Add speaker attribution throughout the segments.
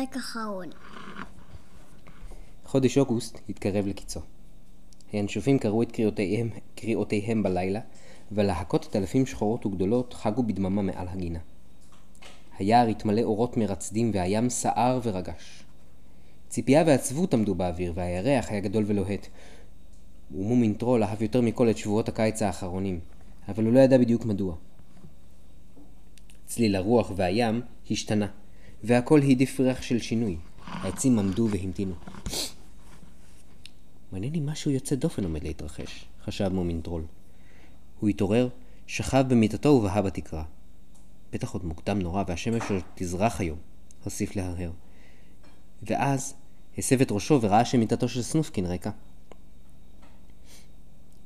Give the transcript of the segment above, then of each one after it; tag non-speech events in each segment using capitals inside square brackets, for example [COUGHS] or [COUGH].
Speaker 1: פרק אחרון.
Speaker 2: חודש אוגוסט התקרב לקיצו. הינשופים קראו את קריאותיהם, קריאותיהם בלילה, ולהקות אלפים שחורות וגדולות חגו בדממה מעל הגינה. היער התמלא אורות מרצדים והים סער ורגש. ציפייה ועצבות עמדו באוויר, והירח היה גדול ולוהט. ומומין טרול אהב יותר מכל את שבועות הקיץ האחרונים, אבל הוא לא ידע בדיוק מדוע. צליל הרוח והים השתנה, והכל העדיף ריח של שינוי. העצים עמדו והמתינו. מעניין אם משהו יוצא דופן עומד להתרחש, חשב מומין טרול. הוא התעורר, שכב במיטתו ובהה בתקרה. בטח עוד מוקדם נורא והשמש עוד תזרח היום, הוסיף להרהר. ואז הסב את ראשו וראה שמיטתו של סנופקין ריקה.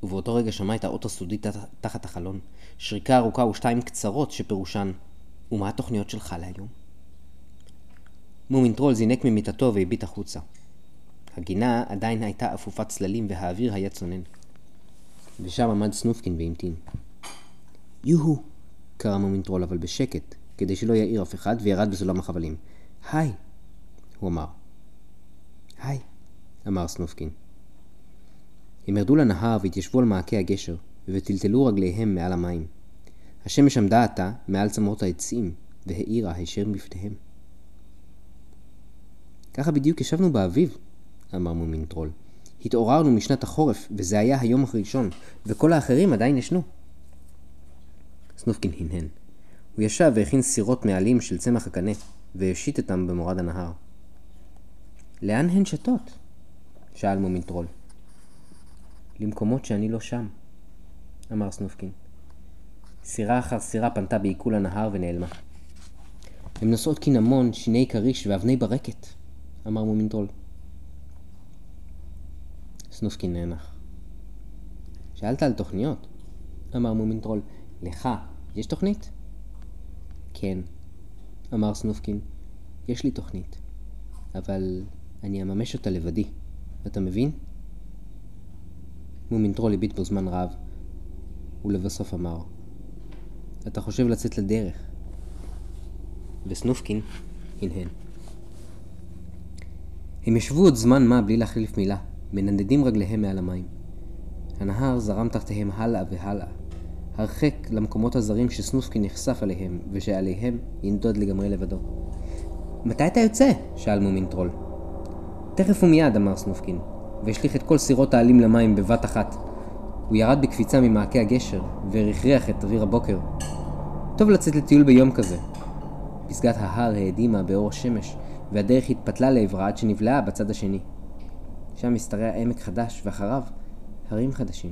Speaker 2: ובאותו רגע שמע את האות הסודי תחת החלון, שריקה ארוכה ושתיים קצרות שפירושן ומה התוכניות שלך להיום? מומינטרול זינק ממיטתו והביט החוצה. הגינה עדיין הייתה אפופת צללים והאוויר היה צונן. ושם עמד סנופקין והמתין. יוהו! קרא מומינטרול אבל בשקט, כדי שלא יעיר אף אחד, וירד בסולם החבלים. היי! הוא אמר. היי! אמר סנופקין. הם ירדו לנהר והתיישבו על מעקה הגשר, וטלטלו רגליהם מעל המים. השמש עמדה עתה מעל צמרות העצים, והאירה הישר בפניהם. ככה בדיוק ישבנו באביב, אמר מומין טרול. התעוררנו משנת החורף, וזה היה היום הראשון, וכל האחרים עדיין ישנו. סנופקין הנהן. הוא ישב והכין סירות מעלים של צמח הקנה, והשיט אותם במורד הנהר. לאן הן שטות? שאל מומין טרול. למקומות שאני לא שם, אמר סנופקין. סירה אחר סירה פנתה בעיקול הנהר ונעלמה. הן נושאות קינמון, שיני כריש ואבני ברקת, אמר מומינטרול. סנופקין נאנח. שאלת על תוכניות? אמר מומינטרול. לך, יש תוכנית? כן, אמר סנופקין. יש לי תוכנית, אבל אני אממש אותה לבדי. אתה מבין? מומינטרול הביט בו זמן רב, ולבסוף אמר, אתה חושב לצאת לדרך. וסנופקין הנהן. הם ישבו עוד זמן מה בלי להחליף מילה, מנדדים רגליהם מעל המים. הנהר זרם תחתיהם הלאה והלאה, הרחק למקומות הזרים שסנופקין נחשף עליהם, ושעליהם ינדוד לגמרי לבדו. מתי אתה יוצא? שאל מומין טרול. תכף ומיד, אמר סנופקין, והשליך את כל סירות העלים למים בבת אחת. הוא ירד בקפיצה ממעקה הגשר, והכריח את אוויר הבוקר. טוב לצאת לטיול ביום כזה. פסגת ההר האדימה באור השמש, והדרך התפתלה לעברה עד שנבלעה בצד השני. שם משתרע עמק חדש, ואחריו הרים חדשים.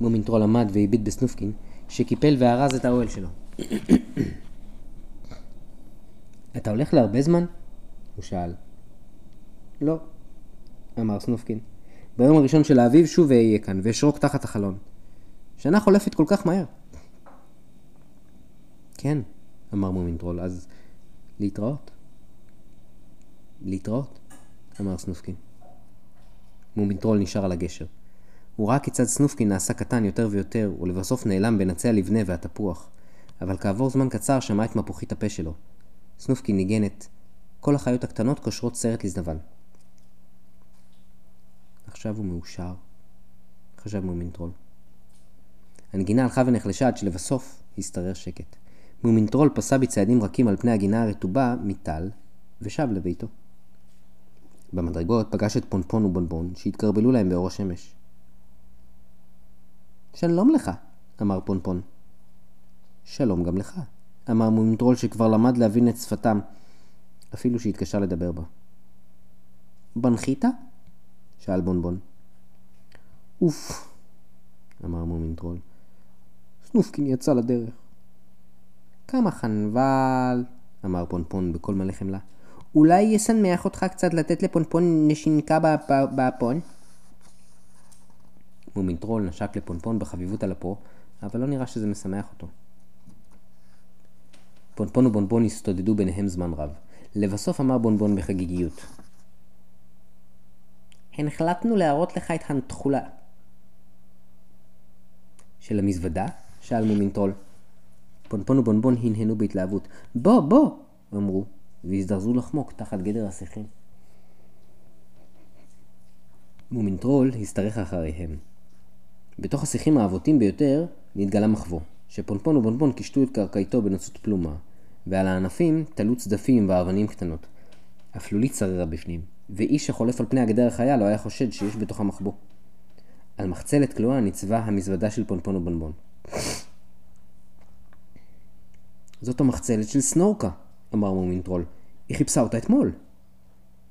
Speaker 2: מומינטרול עמד והביט בסנופקין, שקיפל וארז את האוהל שלו. [COUGHS] אתה הולך להרבה זמן? הוא שאל. לא, אמר סנופקין. ביום הראשון של האביב שוב אהיה כאן, ואשרוק תחת החלון. שנה חולפת כל כך מהר. כן, אמר מומינטרול, אז להתראות. להתראות, אמר סנופקין. מומינטרול נשאר על הגשר. הוא ראה כיצד סנופקין נעשה קטן יותר ויותר, ולבסוף נעלם בין עצי הלבנה והתפוח, אבל כעבור זמן קצר שמע את מפוחית הפה שלו. סנופקין ניגן את כל החיות הקטנות קושרות סרט לזנבן. עכשיו הוא מאושר, חשב מומינטרול. הנגינה הלכה ונחלשה עד שלבסוף השתרר שקט. מומינטרול פסע בצעדים רכים על פני הגינה הרטובה מטל, ושב לביתו. במדרגות פגש את פונפון ובונבון, שהתכרבלו להם באור השמש. שלום לך, אמר פונפון. שלום גם לך, אמר מומינטרול שכבר למד להבין את שפתם, אפילו שהתקשה לדבר בה. בנחית? שאל בונבון. אוף, אמר מומינטרול. סנופקין יצא לדרך. כמה חנבל, אמר פונפון בקול מלא חמלה. אולי ישמח אותך קצת לתת לפונפון נשינקה באפון? מומינטרול נשק לפונפון בחביבות על אפו, אבל לא נראה שזה משמח אותו. פונפון ובונבון הסתודדו ביניהם זמן רב. לבסוף אמר בונבון בחגיגיות. הן החלטנו להראות לך את התכולה. של המזוודה? שאל מומינטרול. פונפון ובונבון הנהנו בהתלהבות. בוא, בוא! אמרו, והזדרזו לחמוק תחת גדר השיחים. מומינטרול השתרך אחריהם. בתוך השיחים העבותים ביותר נתגלה מחבוא, שפונפון ובונבון קישטו את קרקעיתו בנוצות פלומה, ועל הענפים תלו צדפים ואבנים קטנות. אפלולית שררה בפנים, ואיש שחולף על פני הגדר החיה לא היה חושד שיש בתוכה מחבוא. על מחצלת קלועה ניצבה המזוודה של פונפון ובונבון. זאת המחצלת של סנורקה, אמר מומינטרול. היא חיפשה אותה אתמול.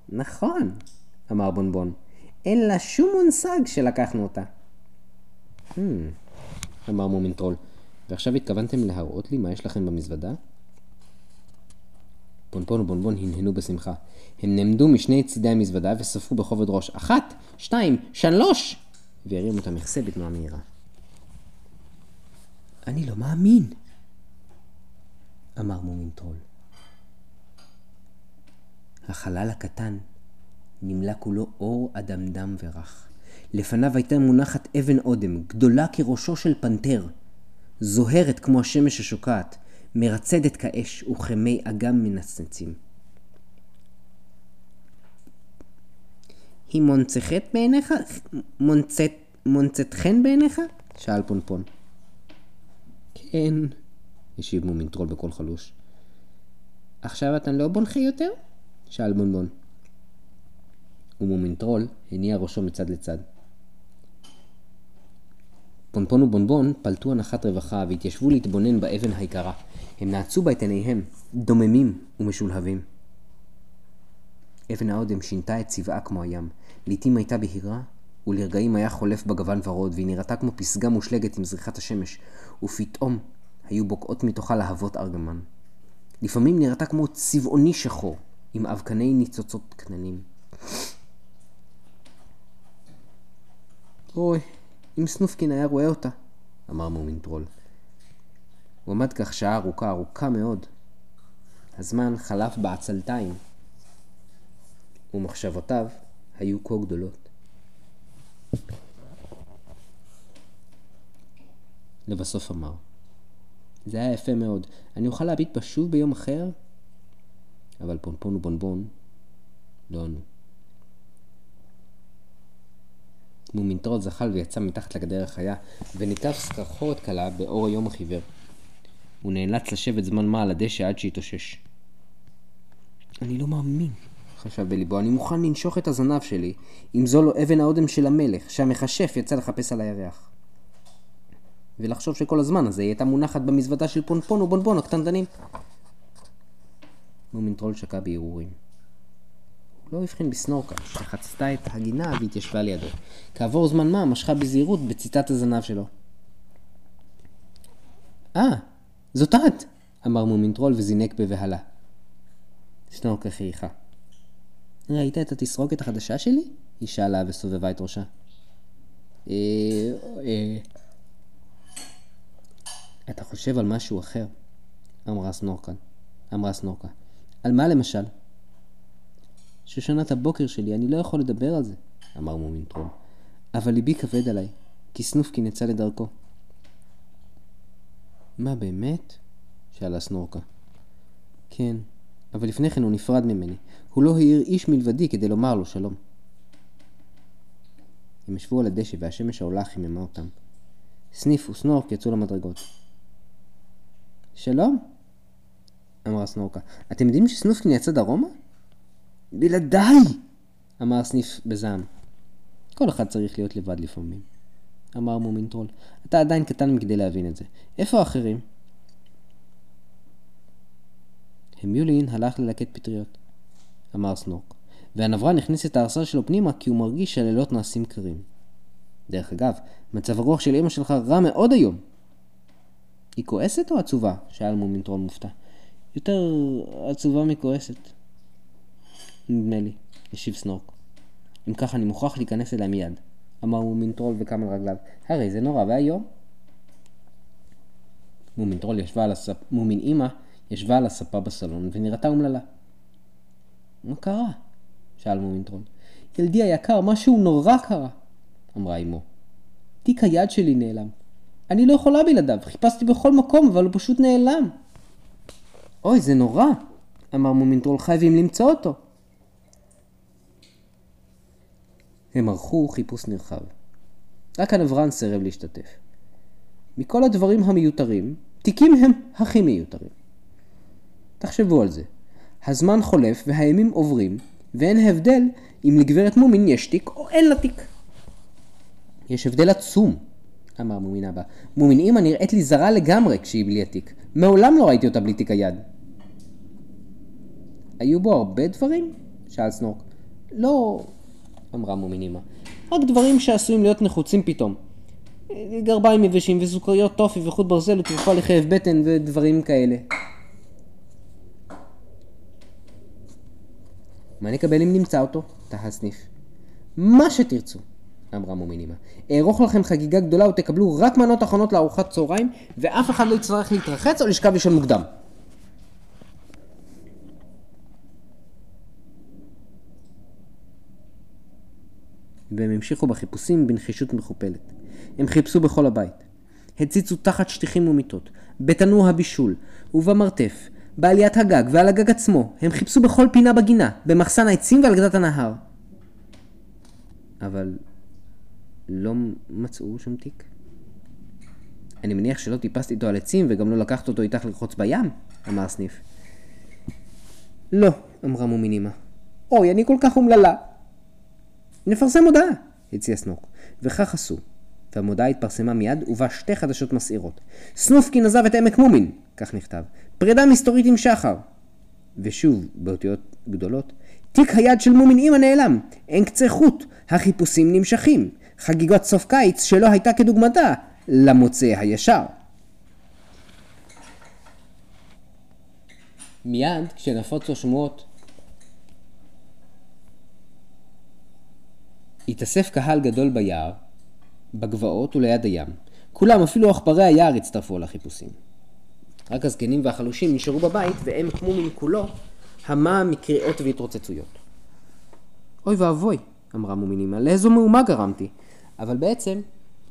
Speaker 2: נכון, אמר בונבון. אין לה שום מושג שלקחנו אותה. הממ, אמר מומינטרול. ועכשיו התכוונתם להראות לי מה יש לכם במזוודה? פונפון ובונבון הנהנו בשמחה. הם נעמדו משני צידי המזוודה וספרו בכובד ראש. אחת, שתיים, שלוש! והרימו את המכסה בתנועה מהירה. אני לא מאמין, אמר מומינטרול. החלל הקטן נמלא כולו אור אדמדם ורך. לפניו הייתה מונחת אבן אודם, גדולה כראשו של פנתר, זוהרת כמו השמש השוקעת, מרצדת כאש וכמי אגם מנצנצים. היא מונצחת בעיניך? מונצת, מונצת חן בעיניך? שאל פונפון. כן, השיב מומינטרול בקול חלוש. עכשיו אתה לא בונחה יותר? שאל בונבון. ומומינטרול הניע ראשו מצד לצד. פונפון ובונבון פלטו הנחת רווחה והתיישבו להתבונן באבן היקרה. הם נעצו בה את עיניהם, דוממים ומשולהבים. אבן האודם שינתה את צבעה כמו הים. לעתים הייתה בהירה, ולרגעים היה חולף בגוון ורוד, והיא נראתה כמו פסגה מושלגת עם זריחת השמש, ופתאום היו בוקעות מתוכה להבות ארגמן. לפעמים נראתה כמו צבעוני שחור, עם אבקני ניצוצות קטנים. אוי, אם סנופקין היה רואה אותה, אמר מומינטרול. הוא עמד כך שעה ארוכה, ארוכה מאוד. הזמן חלף בעצלתיים, ומחשבותיו היו כה גדולות. לבסוף אמר, זה היה יפה מאוד, אני אוכל להביט בה שוב ביום אחר? אבל פונפון ובונבון לא ענו. מומינטרול זחל ויצא מתחת לגדר החיה, וניתב סחרחורת קלה באור היום החיוור. הוא נאלץ לשבת זמן מה על הדשא עד שהתאושש. אני לא מאמין, חשב בליבו, אני מוכן לנשוך את הזנב שלי, אם זו לא אבן האודם של המלך, שהמכשף יצא לחפש על הירח. ולחשוב שכל הזמן הזה היא הייתה מונחת במזוודה של פונפון ובונבון הקטנטנים. מומינטרול שקע בהרהורים. לא הבחין בסנורקה, שחצתה את הגינה והתיישבה לידו. כעבור זמן מה משכה בזהירות בציצת הזנב שלו. אה, זאת את! אמר מומינטרול וזינק בבהלה. סנורקה חייכה. ראית את התסרוקת החדשה שלי? היא שאלה וסובבה את ראשה. אה... אה... אתה חושב על משהו אחר, אמרה סנורקה. אמרה סנורקה. על מה למשל? שושנת הבוקר שלי, אני לא יכול לדבר על זה, אמר מומינטרול. אבל ליבי כבד עליי, כי סנופקין יצא לדרכו. מה באמת? שאלה סנורקה. כן, אבל לפני כן הוא נפרד ממני. הוא לא העיר איש מלבדי כדי לומר לו שלום. הם ישבו על הדשא והשמש העולה חיממה אותם. סניף וסנורק יצאו למדרגות. שלום, אמרה סנורקה. אתם יודעים שסנופקין יצא דרומה? בלעדיי! אמר סניף בזעם. כל אחד צריך להיות לבד לפעמים. אמר מומינטרול. אתה עדיין קטן מכדי להבין את זה. איפה האחרים? המיולין הלך ללקט פטריות, אמר סנורק, והנברן הכניס את הערסל שלו פנימה כי הוא מרגיש שהלילות נעשים קרים. דרך אגב, מצב הרוח של אמא שלך רע מאוד היום. היא כועסת או עצובה? שאל מומינטרול מופתע. יותר עצובה מכועסת. נדמה לי, השיב סנורק. אם כך אני מוכרח להיכנס אליה מיד. אמר מומינטרול וקם על רגליו. הרי זה נורא ואיום. מומינטרול ישבה על הספ... מומין אימא ישבה על הספה בסלון ונראתה אומללה. מה קרה? שאל מומינטרול. ילדי היקר, משהו נורא קרה, אמרה אמו. תיק היד שלי נעלם. אני לא יכולה בלעדיו, חיפשתי בכל מקום, אבל הוא פשוט נעלם. אוי, זה נורא, אמר מומינטרול, חייבים למצוא אותו. הם ערכו חיפוש נרחב. רק הנברן סירב להשתתף. מכל הדברים המיותרים, תיקים הם הכי מיותרים. תחשבו על זה. הזמן חולף והימים עוברים, ואין הבדל אם לגברת מומין יש תיק או אין לה תיק. יש הבדל עצום, אמר מומין אבא. מומין אמא נראית לי זרה לגמרי כשהיא בלי התיק. מעולם לא ראיתי אותה בלי תיק היד. היו בו הרבה דברים? שאל סנורק. לא, אמרה מומין אמא. רק דברים שעשויים להיות נחוצים פתאום. גרביים יבשים וסוכריות טופי וחוט ברזל ותרופה לכאב בטן ודברים כאלה. מה נקבל אם נמצא אותו? תהה סניף. מה שתרצו, אמרה מומינימה. אערוך לכם חגיגה גדולה ותקבלו רק מנות אחרונות לארוחת צהריים, ואף אחד לא יצטרך להתרחץ או לשכב לישון מוקדם. והם המשיכו בחיפושים בנחישות מכופלת. הם חיפשו בכל הבית. הציצו תחת שטיחים ומיטות, בתנור הבישול, ובמרתף, בעליית הגג ועל הגג עצמו. הם חיפשו בכל פינה בגינה, במחסן העצים ועל גדת הנהר. אבל לא מצאו שום תיק. אני מניח שלא טיפסת איתו על עצים וגם לא לקחת אותו איתך לרחוץ בים, אמר סניף. לא, אמרה מומינימה. אוי, אני כל כך אומללה. נפרסם הודעה, הציע סנוק, וכך עשו. והמודעה התפרסמה מיד, ובה שתי חדשות מסעירות. סנופקין עזב את עמק מומין, כך נכתב. פרידה מסתורית עם שחר. ושוב, באותיות גדולות, תיק היד של מומין אימא נעלם, אין קצה חוט, החיפושים נמשכים. חגיגת סוף קיץ שלא הייתה כדוגמתה, למוצא הישר. מיד כשנפוצו שמועות התאסף קהל גדול ביער, בגבעות וליד הים. כולם, אפילו עכברי היער, הצטרפו לחיפושים. רק הזקנים והחלושים נשארו בבית, והם כמו מן כולו, המה מקריאות והתרוצצויות. אוי ואבוי, אמרה מומינימה, לאיזו מהומה גרמתי. אבל בעצם,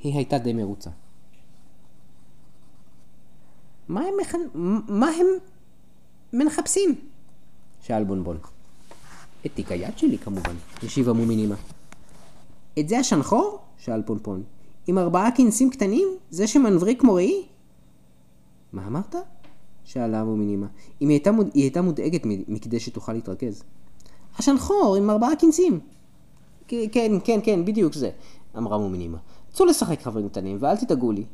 Speaker 2: היא הייתה די מרוצה. מה הם, מכ... מה הם מנחפשים? שאל בונבון. את תיק היד שלי כמובן, השיבה מומינימה. את זה השנחור? שאל פונפון. עם ארבעה כנסים קטנים? זה שמנבריק כמו ראי? מה אמרת? שאלה מומינימה. אם היא הייתה, מוד... היא הייתה מודאגת מכדי שתוכל להתרכז. השנחור עם ארבעה כנסים. כן, כן, כן, בדיוק זה, אמרה מומינימה. צאו לשחק חברים קטנים ואל תדאגו לי.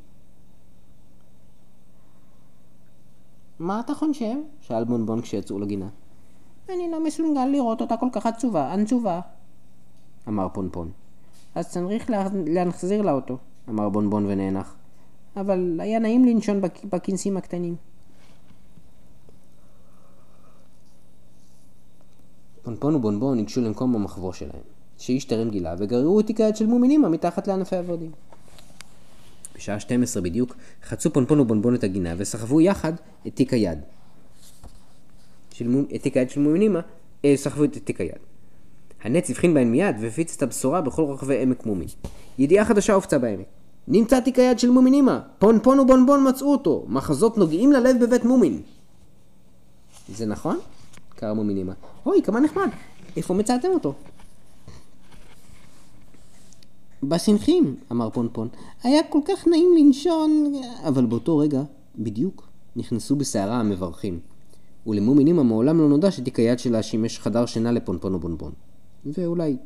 Speaker 2: מה אתה חושב? שאל בונבון כשיצאו לגינה. אני לא מסוגל לראות אותה כל כך עצובה, עצובה, אמר פונפון. אז צריך להחזיר לה אותו, אמר בונבון ונאנח. אבל היה נעים לנשון בכנסים הקטנים. פונפון ובונבון ניגשו למקום המחבוא שלהם, שאיש טרם גילה, וגררו את תיק העד של מומינימה מתחת לענפי הוורדים. בשעה 12 בדיוק, חצו פונפון ובונבון את הגינה וסחבו יחד את תיק היד. של, את תיק היד של מומינימה, אה, סחבו את תיק היד. הנץ הבחין בהן מיד והפיץ את הבשורה בכל רחבי עמק מומין. ידיעה חדשה הופצה בעמק. נמצא תיק היד של מומין אמא, פון פון ובונבון מצאו אותו, מחזות נוגעים ללב בבית מומין. זה נכון? קרא מומין אמא. אוי, כמה נחמד. איפה מצאתם אותו? בשמחים, אמר פונפון. היה כל כך נעים לנשון, אבל באותו רגע, בדיוק, נכנסו בסערה המברכים. ולמומין אמא מעולם לא נודע שתיק היד שלה שימש חדר שינה לפונפון ובונבון. ואולי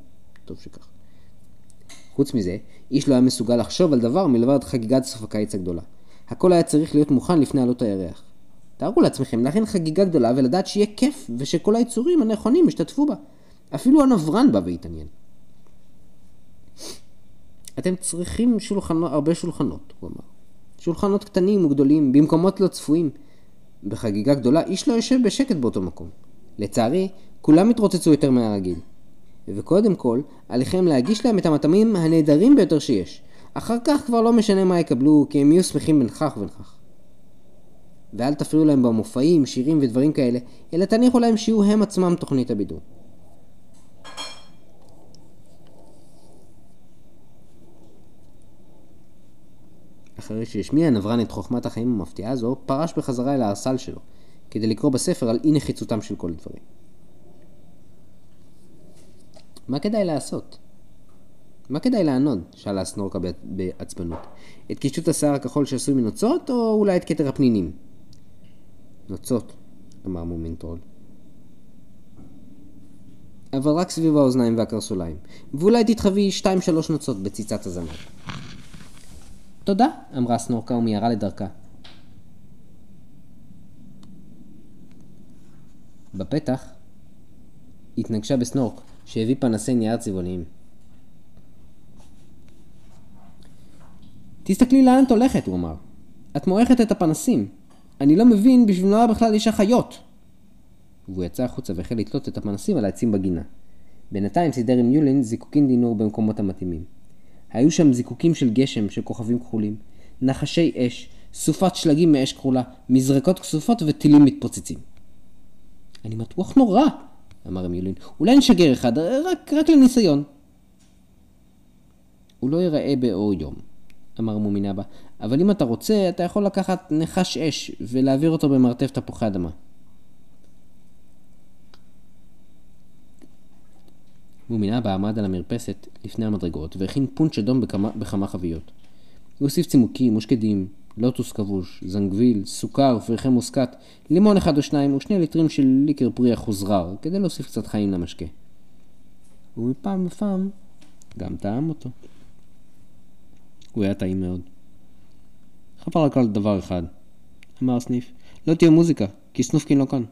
Speaker 2: טוב שכך. חוץ מזה, איש לא היה מסוגל לחשוב על דבר מלבד חגיגת סוף הקיץ הגדולה. הכל היה צריך להיות מוכן לפני עלות הירח. תארו לעצמכם להכין חגיגה גדולה ולדעת שיהיה כיף ושכל היצורים הנכונים ישתתפו בה. אפילו הנברן בא והתעניין. אתם צריכים שולחנות, הרבה שולחנות, הוא אמר. שולחנות קטנים וגדולים, במקומות לא צפויים. בחגיגה גדולה איש לא יושב בשקט באותו מקום. לצערי, כולם התרוצצו יותר מהרגיל. וקודם כל, עליכם להגיש להם את המטעמים הנהדרים ביותר שיש. אחר כך כבר לא משנה מה יקבלו, כי הם יהיו שמחים בין כך ובין כך. ואל תפריעו להם במופעים, שירים ודברים כאלה, אלא תניחו להם שיהיו הם עצמם תוכנית הבידור. אחרי שהשמיע נברן את חוכמת החיים המפתיעה הזו, פרש בחזרה אל הארסל שלו, כדי לקרוא בספר על אי נחיצותם של כל הדברים. מה כדאי לעשות? מה כדאי לענוד? שאלה סנורקה בעצבנות. את קישוט השיער הכחול שעשוי מנוצות, או אולי את כתר הפנינים? נוצות, אמר מומינטרול. אבל רק סביב האוזניים והקרסוליים, ואולי תתחווי שתיים שלוש נוצות בציצת הזנב. תודה, אמרה סנורקה ומיהרה לדרכה. בפתח התנגשה בסנורק, שהביא פנסי נייר צבעוניים. תסתכלי לאן את הולכת, הוא אמר. את מועכת את הפנסים. אני לא מבין בשביל מה בכלל יש אחיות. והוא יצא החוצה והחל לתלות את הפנסים על העצים בגינה. בינתיים סידר עם יולין זיקוקין דינור במקומות המתאימים. היו שם זיקוקים של גשם, של כוכבים כחולים, נחשי אש, סופת שלגים מאש כחולה, מזרקות כסופות וטילים מתפוצצים. אני מתוח נורא, אמר יולין. אולי נשגר אחד, רק, רק לניסיון. הוא לא ייראה באור יום, אמר מומינבה, אבל אם אתה רוצה, אתה יכול לקחת נחש אש ולהעביר אותו במרתף תפוחי אדמה. מומינבה עמד על המרפסת לפני המדרגות והכין פונץ' אדום בכמה, בכמה חביות. הוא הוסיף צימוקים, ושקדים, לוטוס כבוש, זנגוויל, סוכר, פרחי מוסקת, לימון אחד או שניים ושני ליטרים של ליקר פרי אחוזרר, כדי להוסיף קצת חיים למשקה. ומפעם לפעם גם טעם אותו. הוא היה טעים מאוד. חפר רק על דבר אחד, אמר סניף, לא תהיה מוזיקה, כי סנופקין לא כאן.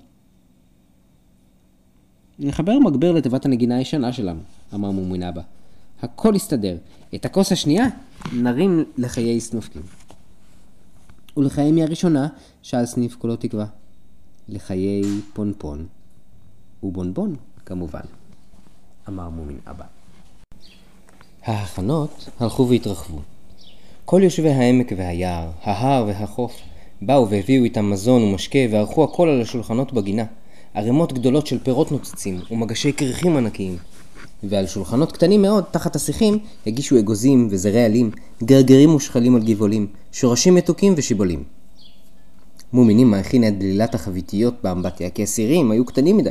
Speaker 2: נחבר מגבר לתיבת הנגינה הישנה שלנו, אמר מומינבה. הכל יסתדר. את הכוס השנייה נרים לחיי סנופקין. ולחיי מי הראשונה? שאל סניף כולו תקווה. לחיי פונפון. ובונבון, כמובן, אמר מומין אבא. ההכנות הלכו והתרחבו. כל יושבי העמק והיער, ההר והחוף, באו והביאו איתם מזון ומשקה וערכו הכל על השולחנות בגינה. ערימות גדולות של פירות נוצצים ומגשי קרחים ענקיים. ועל שולחנות קטנים מאוד, תחת השיחים, הגישו אגוזים וזרי עלים, גרגרים מושחלים על גבעולים, שורשים מתוקים ושיבולים. מומינימה הכינה את בלילת החביתיות באמבטיה, כי הסירים היו קטנים מדי.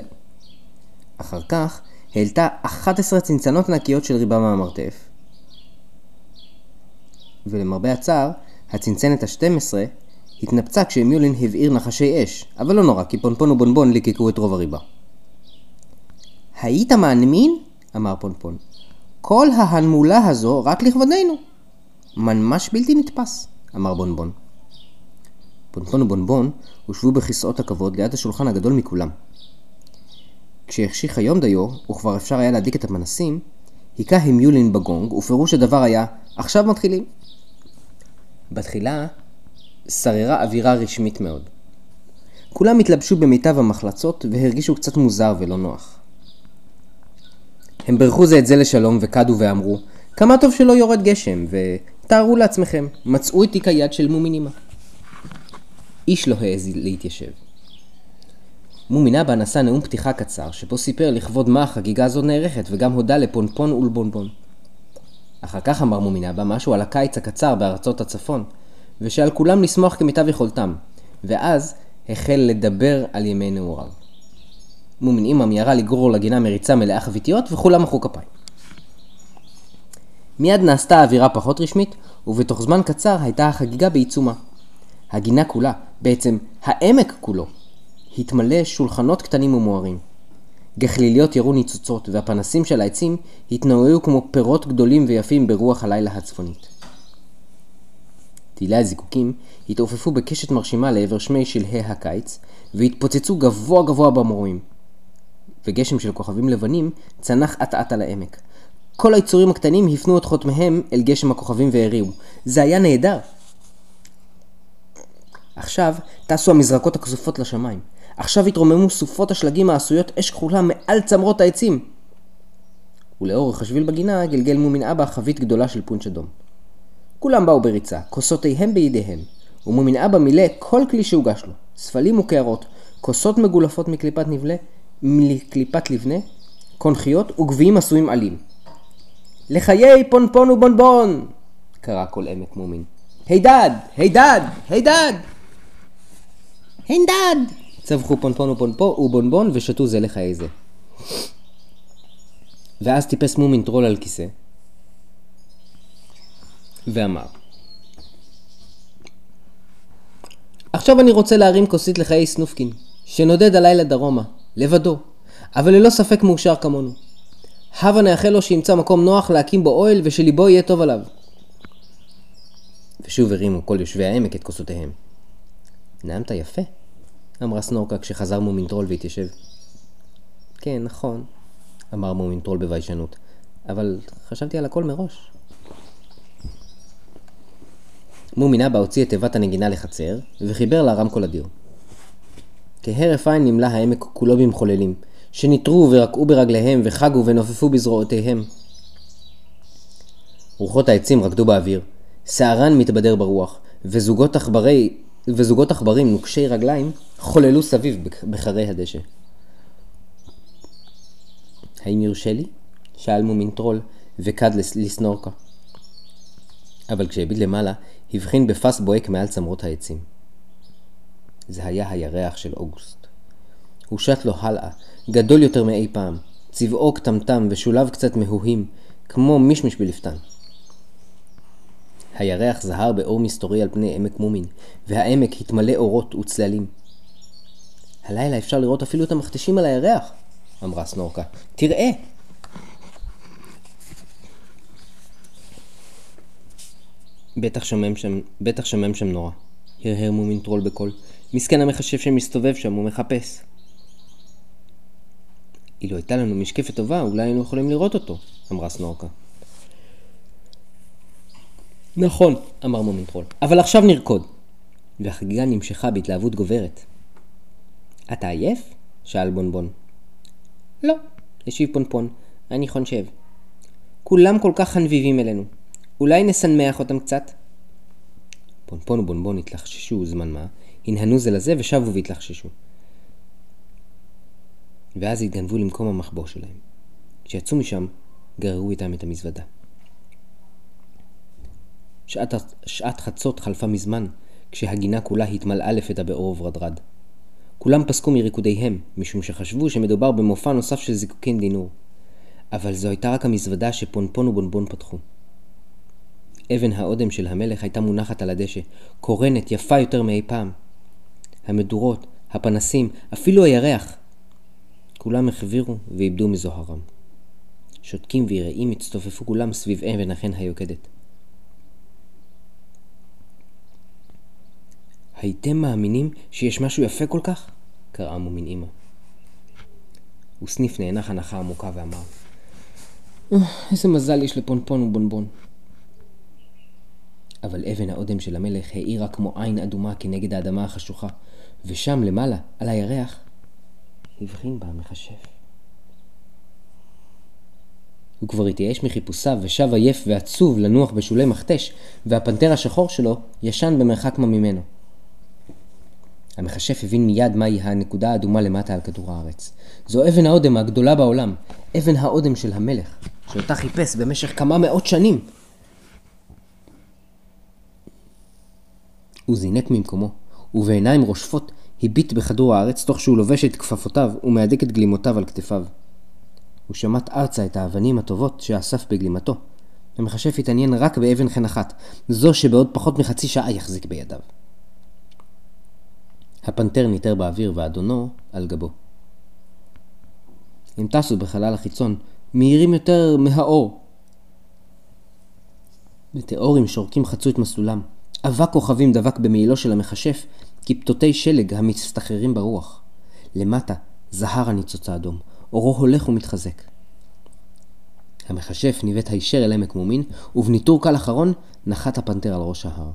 Speaker 2: אחר כך העלתה 11 צנצנות ענקיות של ריבה מהמרתף. ולמרבה הצער, הצנצנת ה-12 התנפצה כשמיולין הבעיר נחשי אש, אבל לא נורא, כי פונפון ובונבון ליקקו את רוב הריבה. היית מאמין? אמר פונפון. כל ההנמולה הזו רק לכבודנו. ממש בלתי נתפס, אמר בונבון. פונפון ובונבון הושבו בכיסאות הכבוד ליד השולחן הגדול מכולם. כשהחשיך היום דיו, וכבר אפשר היה להדליק את הפנסים, היכה המיולין בגונג, ופירוש הדבר היה, עכשיו מתחילים. בתחילה שררה אווירה רשמית מאוד. כולם התלבשו במיטב המחלצות והרגישו קצת מוזר ולא נוח. הם ברכו זה את זה לשלום וקדו ואמרו, כמה טוב שלא יורד גשם, ותארו לעצמכם, מצאו את תיק היד של מומינימה. איש לא העז להתיישב. מומינבה נשא נאום פתיחה קצר, שבו סיפר לכבוד מה החגיגה הזאת נערכת, וגם הודה לפונפון ולבונבון. אחר כך אמר מומינבה משהו על הקיץ הקצר בארצות הצפון, ושעל כולם לשמוח כמיטב יכולתם, ואז החל לדבר על ימי נעוריו. מומין אימא מיהרה לגרור לגינה מריצה מלאה חביתיות, וכולם מחאו כפיים. מיד נעשתה האווירה פחות רשמית, ובתוך זמן קצר הייתה החגיגה בעיצומה. הגינה כולה, בעצם העמק כולו, התמלא שולחנות קטנים ומוארים. גחליליות ירו ניצוצות, והפנסים של העצים התנועעו כמו פירות גדולים ויפים ברוח הלילה הצפונית. טילי הזיקוקים התעופפו בקשת מרשימה לעבר שמי שלהי הקיץ, והתפוצצו גבוה גבוה במרומים. וגשם של כוכבים לבנים צנח אט אט על העמק. כל היצורים הקטנים הפנו את חותמיהם אל גשם הכוכבים והריעו. זה היה נהדר. עכשיו טסו המזרקות הכסופות לשמיים. עכשיו התרוממו סופות השלגים העשויות אש כחולה מעל צמרות העצים. ולאורך השביל בגינה גלגל מומין אבא חבית גדולה של פונץ' אדום. כולם באו בריצה, כוסותיהם בידיהם, ומומין אבא מילא כל כלי שהוגש לו, ספלים וקערות, כוסות מגולפות מקליפת נבלה, מקליפת לבנה, קונכיות וגביעים עשויים עלים. לחיי פונפון ובונבון! קרא כל עמק מומין. הידד! הידד! הידד! הידד! צווחו פונפון ובונבון ושתו זה לחיי זה. ואז טיפס מומין טרול על כיסא, ואמר, עכשיו אני רוצה להרים כוסית לחיי סנופקין, שנודד הלילה דרומה, לבדו, אבל ללא ספק מאושר כמונו. הבה נאחל לו שימצא מקום נוח להקים בו אוהל ושליבו יהיה טוב עליו. ושוב הרימו כל יושבי העמק את כוסותיהם. נאמת יפה, אמרה סנורקה כשחזר מומינטרול והתיישב. כן, נכון, אמר מומינטרול בביישנות, אבל חשבתי על הכל מראש. מומין אבא הוציא את תיבת הנגינה לחצר, וחיבר לה רמקול אדיר. כהרף עין נמלא העמק כולו במחוללים, שניטרו ורקעו ברגליהם וחגו ונופפו בזרועותיהם. רוחות העצים רקדו באוויר, שערן מתבדר ברוח, וזוגות, עכברי, וזוגות עכברים נוקשי רגליים חוללו סביב בחרי הדשא. האם יורשה לי? שאל מומין טרול וקד לסנורקה. אבל כשהביט למעלה, הבחין בפס בוהק מעל צמרות העצים. זה היה הירח של אוגוסט. הוא שט לו הלאה, גדול יותר מאי פעם, צבעו קטמטם ושוליו קצת מהוהים, כמו מישמיש בלפתן. הירח זהר באור מסתורי על פני עמק מומין, והעמק התמלא אורות וצללים. הלילה אפשר לראות אפילו את המכתשים על הירח, אמרה סנורקה. תראה! בטח שומם שם, בטח שומם שם נורא, הרהר מומין טרול בקול. מסכן המכשף שמסתובב שם ומחפש. אילו הייתה לנו משקפת טובה, אולי היינו יכולים לראות אותו, אמרה סנורקה. נכון, אמר מומין טרול, אבל עכשיו נרקוד. והחגיגה נמשכה בהתלהבות גוברת. אתה עייף? שאל בונבון. לא, השיב פונפון, אני חונשב. כולם כל כך חנביבים אלינו. אולי נשנמח אותם קצת? פונפון ובונבון התלחששו זמן מה, הנהנו זה לזה ושבו והתלחששו. ואז התגנבו למקום המחבוא שלהם. כשיצאו משם, גררו איתם את המזוודה. שעת, שעת חצות חלפה מזמן, כשהגינה כולה התמלאה לפתע באור וברדרד. כולם פסקו מריקודיהם, משום שחשבו שמדובר במופע נוסף של זיקוקין דינור. אבל זו הייתה רק המזוודה שפונפון ובונבון פתחו. אבן האודם של המלך הייתה מונחת על הדשא, קורנת, יפה יותר מאי פעם. המדורות, הפנסים, אפילו הירח. כולם החבירו ואיבדו מזוהרם. שותקים ויראים הצטופפו כולם סביב אבן החן היוקדת. הייתם מאמינים שיש משהו יפה כל כך? קראה מומין אמא. וסניף נאנח הנחה עמוקה ואמר, איזה מזל יש לפונפון ובונבון. אבל אבן האודם של המלך האירה כמו עין אדומה כנגד האדמה החשוכה, ושם למעלה, על הירח, הבחין בה המכשף. הוא כבר התייאש מחיפושיו ושב עייף ועצוב לנוח בשולי מכתש, והפנתר השחור שלו ישן במרחק מה ממנו. המכשף הבין מיד מהי הנקודה האדומה למטה על כדור הארץ. זו אבן האודם הגדולה בעולם, אבן האודם של המלך, שאותה חיפש במשך כמה מאות שנים. הוא זינק ממקומו, ובעיניים רושפות הביט בכדור הארץ תוך שהוא לובש את כפפותיו ומהדק את גלימותיו על כתפיו. הוא שמט ארצה את האבנים הטובות שאסף בגלימתו. המכשף התעניין רק באבן חן אחת, זו שבעוד פחות מחצי שעה יחזיק בידיו. הפנתר ניטר באוויר ואדונו על גבו. הם טסו בחלל החיצון, מהירים יותר מהאור. מטאורים שורקים חצו את מסלולם. אבק כוכבים דבק במעילו של המכשף כפתותי שלג המסתחררים ברוח. למטה זהר הניצוץ האדום, אורו הולך ומתחזק. המכשף ניווט הישר אל עמק מומין, ובניטור קל אחרון נחת הפנתר על ראש ההר.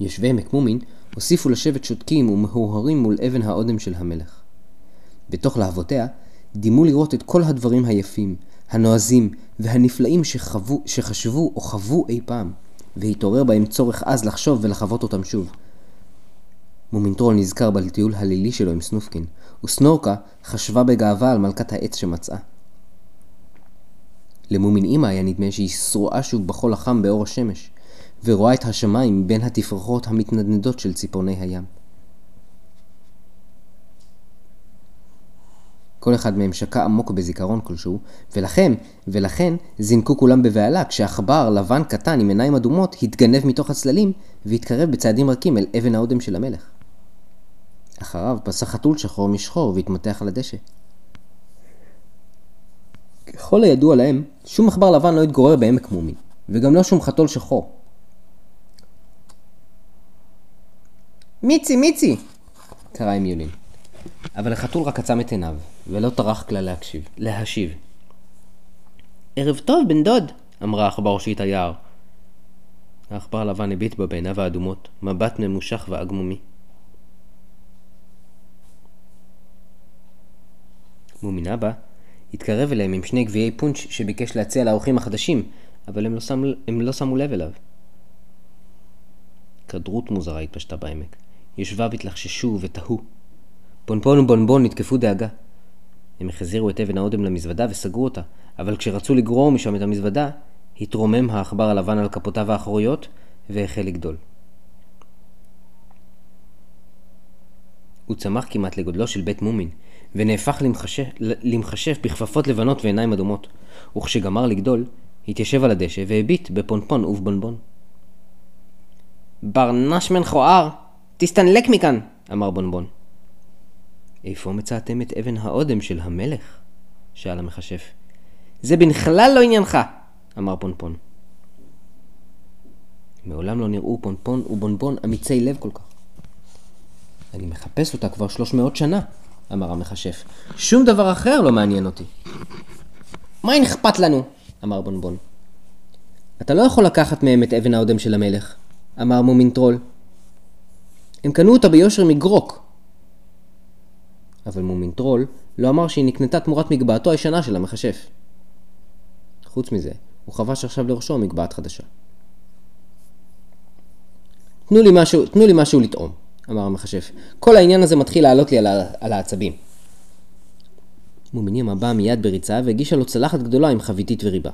Speaker 2: יושבי עמק מומין הוסיפו לשבת שותקים ומהורהרים מול אבן האודם של המלך. בתוך להבותיה דימו לראות את כל הדברים היפים, הנועזים והנפלאים שחוו, שחשבו או חוו אי פעם, והתעורר בהם צורך עז לחשוב ולחוות אותם שוב. מומינטרול נזכר בטיול הלילי שלו עם סנופקין, וסנורקה חשבה בגאווה על מלכת העץ שמצאה. למומין אמא היה נדמה שהיא שרועה שוב בחול החם באור השמש, ורואה את השמיים בין התפרחות המתנדנדות של ציפורני הים. כל אחד מהם שקע עמוק בזיכרון כלשהו, ולכן, ולכן זינקו כולם בבהלה כשעכבר לבן קטן עם עיניים אדומות התגנב מתוך הצללים והתקרב בצעדים רכים אל אבן האודם של המלך. אחריו פסח חתול שחור משחור והתמתח על הדשא. ככל הידוע להם, שום עכבר לבן לא התגורר בעמק מומין, וגם לא שום חתול שחור. מיצי, מיצי! קרא עם יולין. אבל החתול רק עצם את עיניו, ולא טרח כלל להקשיב, להשיב. ערב טוב, בן דוד! אמרה העכבר ראשית היער. העכבר הלבן הביט בה בעיניו האדומות, מבט ממושך ועגמומי. מומין אבא התקרב אליהם עם שני גביעי פונץ' שביקש להציע לאורחים החדשים, אבל הם לא, שם, הם לא שמו לב אליו. כדרות מוזרה התפשטה בעמק. יושביו התלחששו ותהו. פונפון ובונבון נתקפו דאגה. הם החזירו את אבן האודם למזוודה וסגרו אותה, אבל כשרצו לגרור משם את המזוודה, התרומם העכבר הלבן על כפותיו האחוריות והחל לגדול. הוא צמח כמעט לגודלו של בית מומין, ונהפך למחשף, למחשף בכפפות לבנות ועיניים אדומות, וכשגמר לגדול, התיישב על הדשא והביט בפונפון ובבונבון. ברנש מכוער, תסתנלק מכאן! אמר בונבון. איפה מצאתם את אבן האודם של המלך? שאל המכשף. זה בכלל לא עניינך! אמר פונפון. מעולם לא נראו פונפון ובונבון אמיצי לב כל כך. אני מחפש אותה כבר שלוש מאות שנה, אמר המכשף. שום דבר אחר לא מעניין אותי. מה אין אכפת לנו? אמר בונבון. אתה לא יכול לקחת מהם את אבן האודם של המלך, אמר מומין טרול. הם קנו אותה ביושר מגרוק. אבל מומין טרול לא אמר שהיא נקנתה תמורת מגבעתו הישנה של המכשף. חוץ מזה, הוא חבש עכשיו לראשו מגבעת חדשה. תנו לי משהו, תנו לי משהו לטעום, אמר המכשף. כל העניין הזה מתחיל לעלות לי על, על העצבים. מומינימה באה מיד בריצה והגישה לו צלחת גדולה עם חביתית וריבה.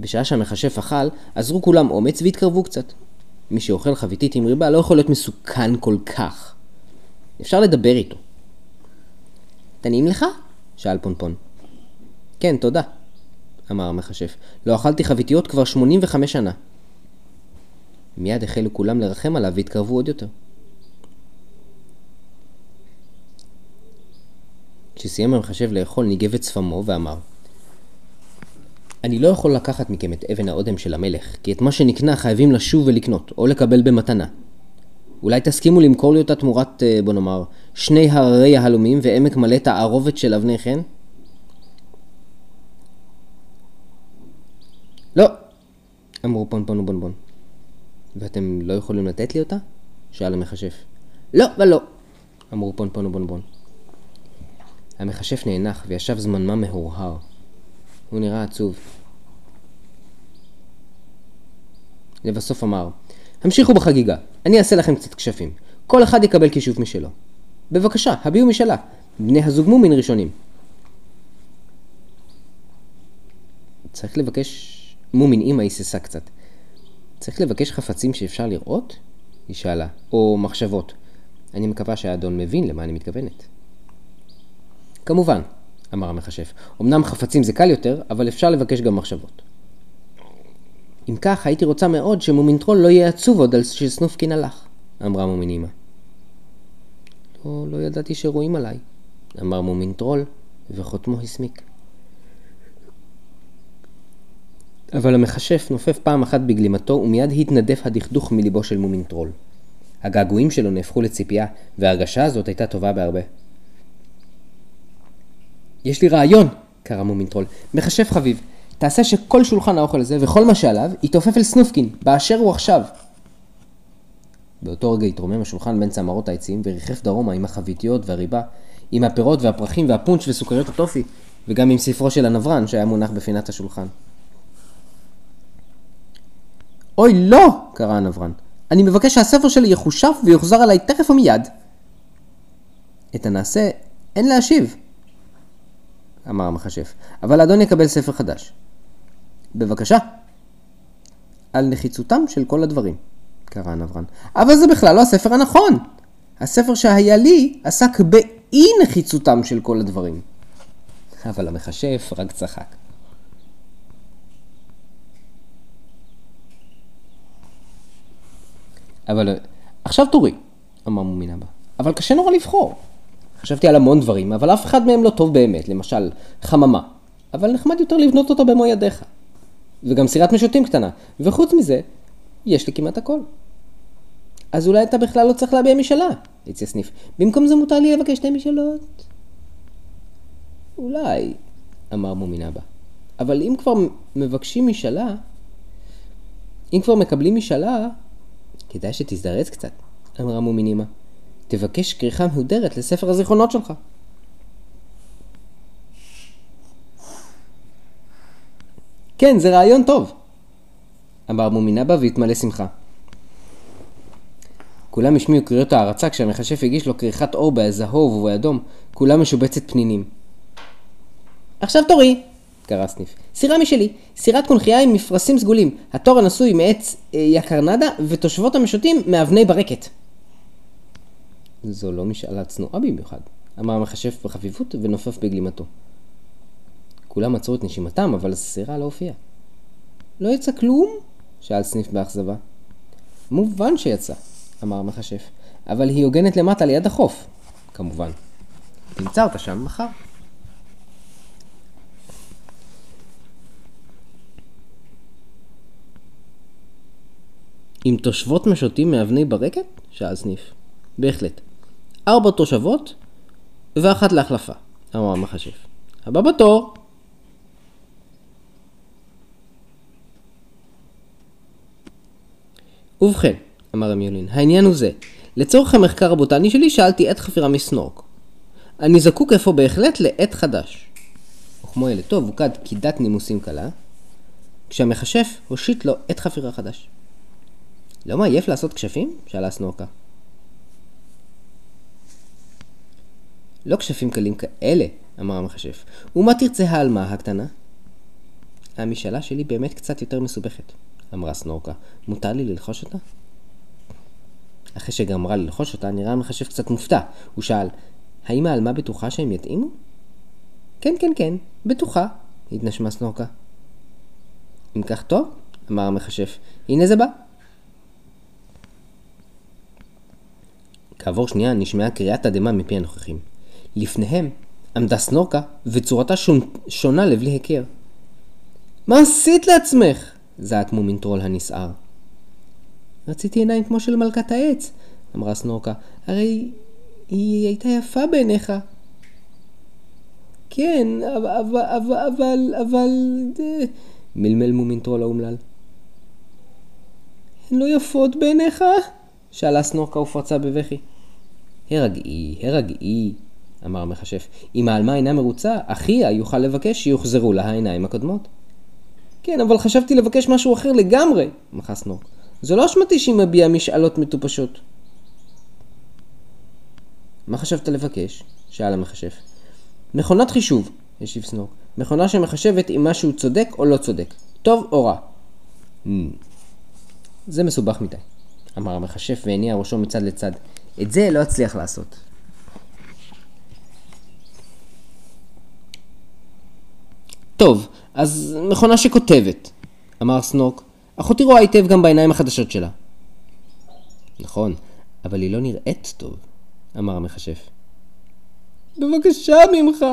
Speaker 2: בשעה שהמכשף אכל, עזרו כולם אומץ והתקרבו קצת. מי שאוכל חביתית עם ריבה לא יכול להיות מסוכן כל כך. אפשר לדבר איתו. תנעים לך? שאל פונפון. כן, תודה, אמר המכשף. לא אכלתי חביתיות כבר 85 שנה. מיד החלו כולם לרחם עליו והתקרבו עוד יותר. כשסיים המחשב לאכול ניגב את שפמו ואמר אני לא יכול לקחת מכם את אבן האודם של המלך, כי את מה שנקנה חייבים לשוב ולקנות, או לקבל במתנה. אולי תסכימו למכור לי אותה תמורת, אה, בוא נאמר, שני הררי יהלומים ועמק מלא תערובת של אבני חן? לא, אמרו פונפון ובונבון. ואתם לא יכולים לתת לי אותה? שאל המכשף. לא ולא, אמרו פונפון ובונבון. המכשף נאנח וישב זמן מה מהורהר. הוא נראה עצוב. לבסוף אמר, המשיכו בחגיגה, אני אעשה לכם קצת כשפים. כל אחד יקבל כישוף משלו. בבקשה, הביעו משאלה. בני הזוג מומין ראשונים. צריך לבקש... מומין אימא היססה קצת. צריך לבקש חפצים שאפשר לראות? היא שאלה. או מחשבות. אני מקווה שהאדון מבין למה אני מתכוונת. כמובן, אמר המכשף. אמנם חפצים זה קל יותר, אבל אפשר לבקש גם מחשבות. אם כך, הייתי רוצה מאוד שמומינטרול לא יהיה עצוב עוד על שסנופקין הלך, אמרה מומינימה. לא, לא ידעתי שרואים עליי, אמר מומינטרול, וחוטמו הסמיק. אבל המכשף נופף פעם אחת בגלימתו ומיד התנדף הדכדוך מליבו של מומינטרול. הגעגועים שלו נהפכו לציפייה, וההרגשה הזאת הייתה טובה בהרבה. יש לי רעיון! קרא מומינטרול. מכשף חביב, תעשה שכל שולחן האוכל הזה וכל מה שעליו יתעופף אל סנופקין, באשר הוא עכשיו. באותו רגע התרומם השולחן בין צמרות העצים וריחף דרומה עם החביתיות והריבה, עם הפירות והפרחים והפונץ' וסוכריות הטופי, וגם עם ספרו של הנברן שהיה מונח בפינת השולחן. אוי לא! קרא הנברן. אני מבקש שהספר שלי יחושף ויוחזר עליי תכף ומיד. את הנעשה אין להשיב, אמר המכשף, אבל האדון יקבל ספר חדש. בבקשה. על נחיצותם של כל הדברים, קרא הנברן. אבל זה בכלל לא הספר הנכון. הספר שהיה לי עסק אי נחיצותם של כל הדברים. אבל המכשף רק צחק. אבל עכשיו תורי, אמר מומין אבא. אבל קשה נורא לבחור. חשבתי על המון דברים, אבל אף אחד מהם לא טוב באמת, למשל, חממה. אבל נחמד יותר לבנות אותה במו ידיך. וגם סירת משוטים קטנה. וחוץ מזה, יש לי כמעט הכל. אז אולי אתה בכלל לא צריך להביע משאלה, הציע סניף. במקום זה מותר לי לבקש שתי משאלות. אולי, אמר מומין אבא. אבל אם כבר מבקשים משאלה, אם כבר מקבלים משאלה, כדאי שתזדרז קצת, אמרה מומין אמא. תבקש כריכה מהודרת לספר הזיכרונות שלך. כן, זה רעיון טוב, אמר מומין אבא והתמלא שמחה. כולם השמיעו קריאות הערצה כשהמכשף הגיש לו כריכת אור בזהוב ובאדום, כולם משובצת פנינים. עכשיו תורי! קרא סניף. סירה משלי, סירת קונכייה עם מפרשים סגולים, התורן עשוי מעץ אה, יקרנדה ותושבות המשוטים מאבני ברקת. זו לא משאלה צנועה במיוחד, אמר המכשף בחפיפות ונופף בגלימתו. כולם עצרו את נשימתם, אבל הסירה לא הופיעה. לא יצא כלום? שאל סניף באכזבה. מובן שיצא, אמר המכשף, אבל היא הוגנת למטה ליד החוף, כמובן. תמצא אותה שם מחר. עם תושבות משוטים מאבני ברקת? שאל סניף. בהחלט. ארבע תושבות ואחת להחלפה, אמר המכשף. הבא בתור. ובכן, אמר המיולין, העניין הוא זה. לצורך המחקר הבוטני שלי שאלתי עת חפירה מסנורק. אני זקוק אפוא בהחלט לעת חדש. וכמו ילד טוב, הוקד קידת נימוסים קלה, כשהמכשף הושיט לו עת חפירה חדש. לא מעייף לעשות כשפים? שאלה סנורקה. לא כשפים קלים כאלה, אמר המכשף. ומה תרצה העלמה הקטנה? המשאלה שלי באמת קצת יותר מסובכת, אמרה סנורקה. מותר לי ללחוש אותה? אחרי שגמרה ללחוש אותה, נראה המכשף קצת מופתע. הוא שאל, האם העלמה בטוחה שהם יתאימו? כן, כן, כן, בטוחה, התנשמה סנורקה. אם כך טוב, אמר המכשף, הנה זה בא. כעבור שנייה נשמעה קריאת תדהמה מפי הנוכחים. לפניהם עמדה סנורקה, וצורתה שונ... שונה לבלי היכר. מה עשית לעצמך? זעק מומין טרול הנסער. רציתי עיניים כמו של מלכת העץ, אמרה סנורקה. הרי היא הייתה יפה בעיניך. כן, אבל, אבל, אבל, אבל... מלמל מומין טרול האומלל. הן לא יפות בעיניך? שאלה סנורקה ופרצה בבכי. הרגעי, הרגעי, אמר המכשף. אם העלמה אינה מרוצה, אחיה יוכל לבקש שיוחזרו לה העיניים הקודמות. כן, אבל חשבתי לבקש משהו אחר לגמרי, מחה סנורק. זו לא אשמתי שהיא מביעה משאלות מטופשות. מה חשבת לבקש? שאל המכשף. מכונת חישוב, השיב סנורק. מכונה שמחשבת אם משהו צודק או לא צודק, טוב או רע. Mm. זה מסובך מדי, אמר המכשף והניע ראשו מצד לצד. את זה לא אצליח לעשות. טוב, אז מכונה שכותבת, אמר סנוק. אחותי רואה היטב גם בעיניים החדשות שלה. נכון, אבל היא לא נראית טוב, אמר המכשף. בבקשה ממך,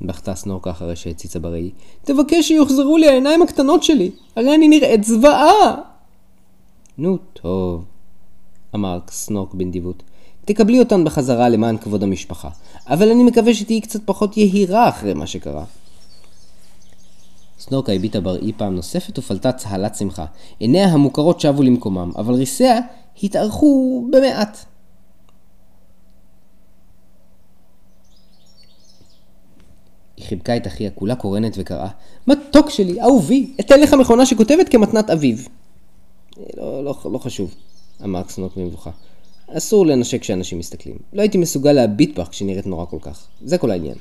Speaker 2: בכתה סנורקה אחרי שהציצה בראי. תבקש שיוחזרו לי העיניים הקטנות שלי, הרי אני נראית זוועה! נו, טוב, אמר סנורק בנדיבות. תקבלי אותן בחזרה למען כבוד המשפחה, אבל אני מקווה שתהיי קצת פחות יהירה אחרי מה שקרה. סנורקה הביטה בראי פעם נוספת ופלטה צהלת שמחה. עיניה המוכרות שבו למקומם, אבל ריסיה התארכו במעט. היא חיבקה את אחיה כולה קורנת וקראה, מתוק שלי, אהובי, אתן לך מכונה שכותבת כמתנת אביו. לא, לא, לא חשוב, אמר סנורק במבוכה. אסור לנשק כשאנשים מסתכלים. לא הייתי מסוגל להביט בך כשנראית נורא כל כך. זה כל העניין.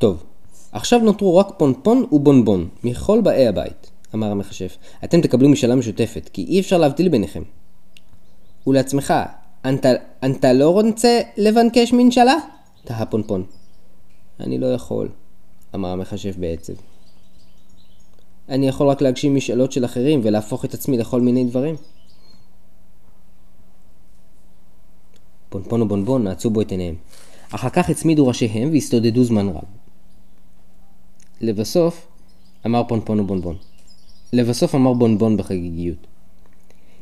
Speaker 2: טוב, עכשיו נותרו רק פונפון ובונבון, מכל באי הבית, אמר המכשף. אתם תקבלו משאלה משותפת, כי אי אפשר להבדיל ביניכם. ולעצמך, אתה, אתה לא רוצה לבנקש מנשלה? תהה פונפון. אני לא יכול, אמר המחשב בעצב. אני יכול רק להגשים משאלות של אחרים ולהפוך את עצמי לכל מיני דברים. פונפון ובונבון נעצו בו את עיניהם. אחר כך הצמידו ראשיהם והסתודדו זמן רב. לבסוף, אמר פונפון ובונבון. לבסוף אמר בונבון בחגיגיות.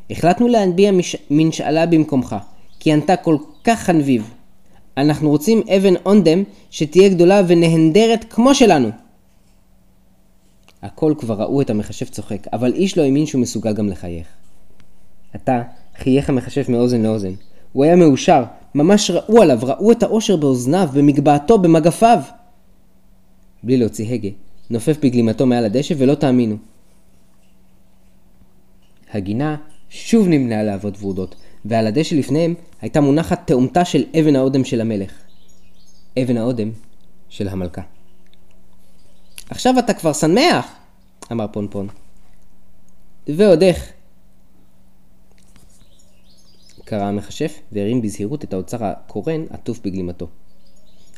Speaker 2: החלטנו להנביע מש... מנשאלה במקומך, כי ענתה כל כך חנביב. אנחנו רוצים אבן אונדם שתהיה גדולה ונהנדרת כמו שלנו. הכל כבר ראו את המחשב צוחק, אבל איש לא האמין שהוא מסוגל גם לחייך. עתה חייך המחשב מאוזן לאוזן. הוא היה מאושר, ממש ראו עליו, ראו את האושר באוזניו, במגבעתו, במגפיו. בלי להוציא הגה, נופף בגלימתו מעל הדשא ולא תאמינו. הגינה שוב נמנעה להבות ורודות, ועל הדשא לפניהם הייתה מונחת תאומתה של אבן האודם של המלך. אבן האודם של המלכה. עכשיו אתה כבר שמח! אמר פונפון. ועוד איך. קרא המכשף והרים בזהירות את האוצר הקורן עטוף בגלימתו.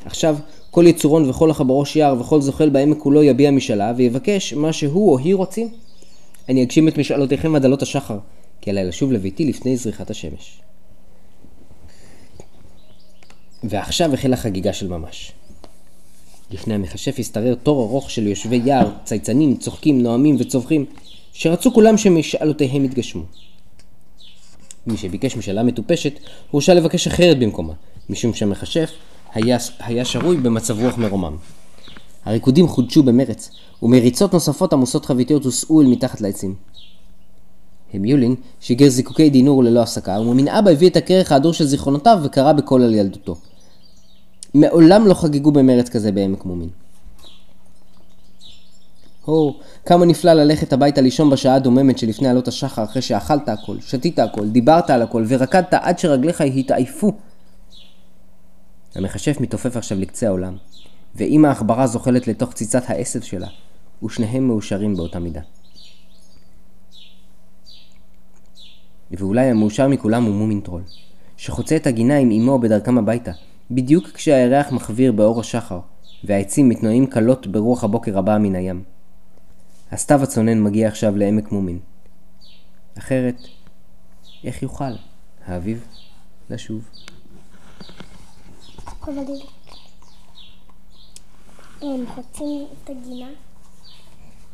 Speaker 2: עכשיו כל יצורון וכל החברוש יער וכל זוחל בעמק כולו יביע משאלה ויבקש מה שהוא או היא רוצים. אני אגשים את משאלותיכם עד עלות השחר, כי עליי לשוב לביתי לפני זריחת השמש. ועכשיו החלה חגיגה של ממש. לפני המכשף השתרר תור ארוך של יושבי יער, צייצנים, צוחקים, נואמים וצווחים, שרצו כולם שמשאלותיהם יתגשמו. מי שביקש משאלה מטופשת, הורשה לבקש אחרת במקומה, משום שהמכשף היה, היה שרוי במצב רוח מרומם. הריקודים חודשו במרץ, ומריצות נוספות עמוסות חביתיות הוסעו אל מתחת לעצים. המיולין שיגר זיקוקי דינור ללא הפסקה, וממן אבא הביא את הכרך ההדור של זיכרונותיו וקרא בקול על ילדותו. מעולם לא חגגו במרץ כזה בעמק מומין. הו, כמה נפלא ללכת הביתה לישון בשעה הדוממת שלפני עלות השחר אחרי שאכלת הכל, שתית הכל, דיברת על הכל ורקדת עד שרגליך התעייפו. המכשף מתעופף עכשיו לקצה העולם, ואמא העכברה זוחלת לתוך ציצת העשב שלה, ושניהם מאושרים באותה מידה. ואולי המאושר מכולם הוא מומין טרול, שחוצה את הגינה עם אמו בדרכם הביתה, בדיוק כשהירח מחוויר באור השחר, והעצים מתנועים קלות ברוח הבוקר הבאה מן הים. הסתיו הצונן מגיע עכשיו לעמק מומין. אחרת, איך יוכל האביב לשוב?
Speaker 1: אבל הם חוצים את הגינה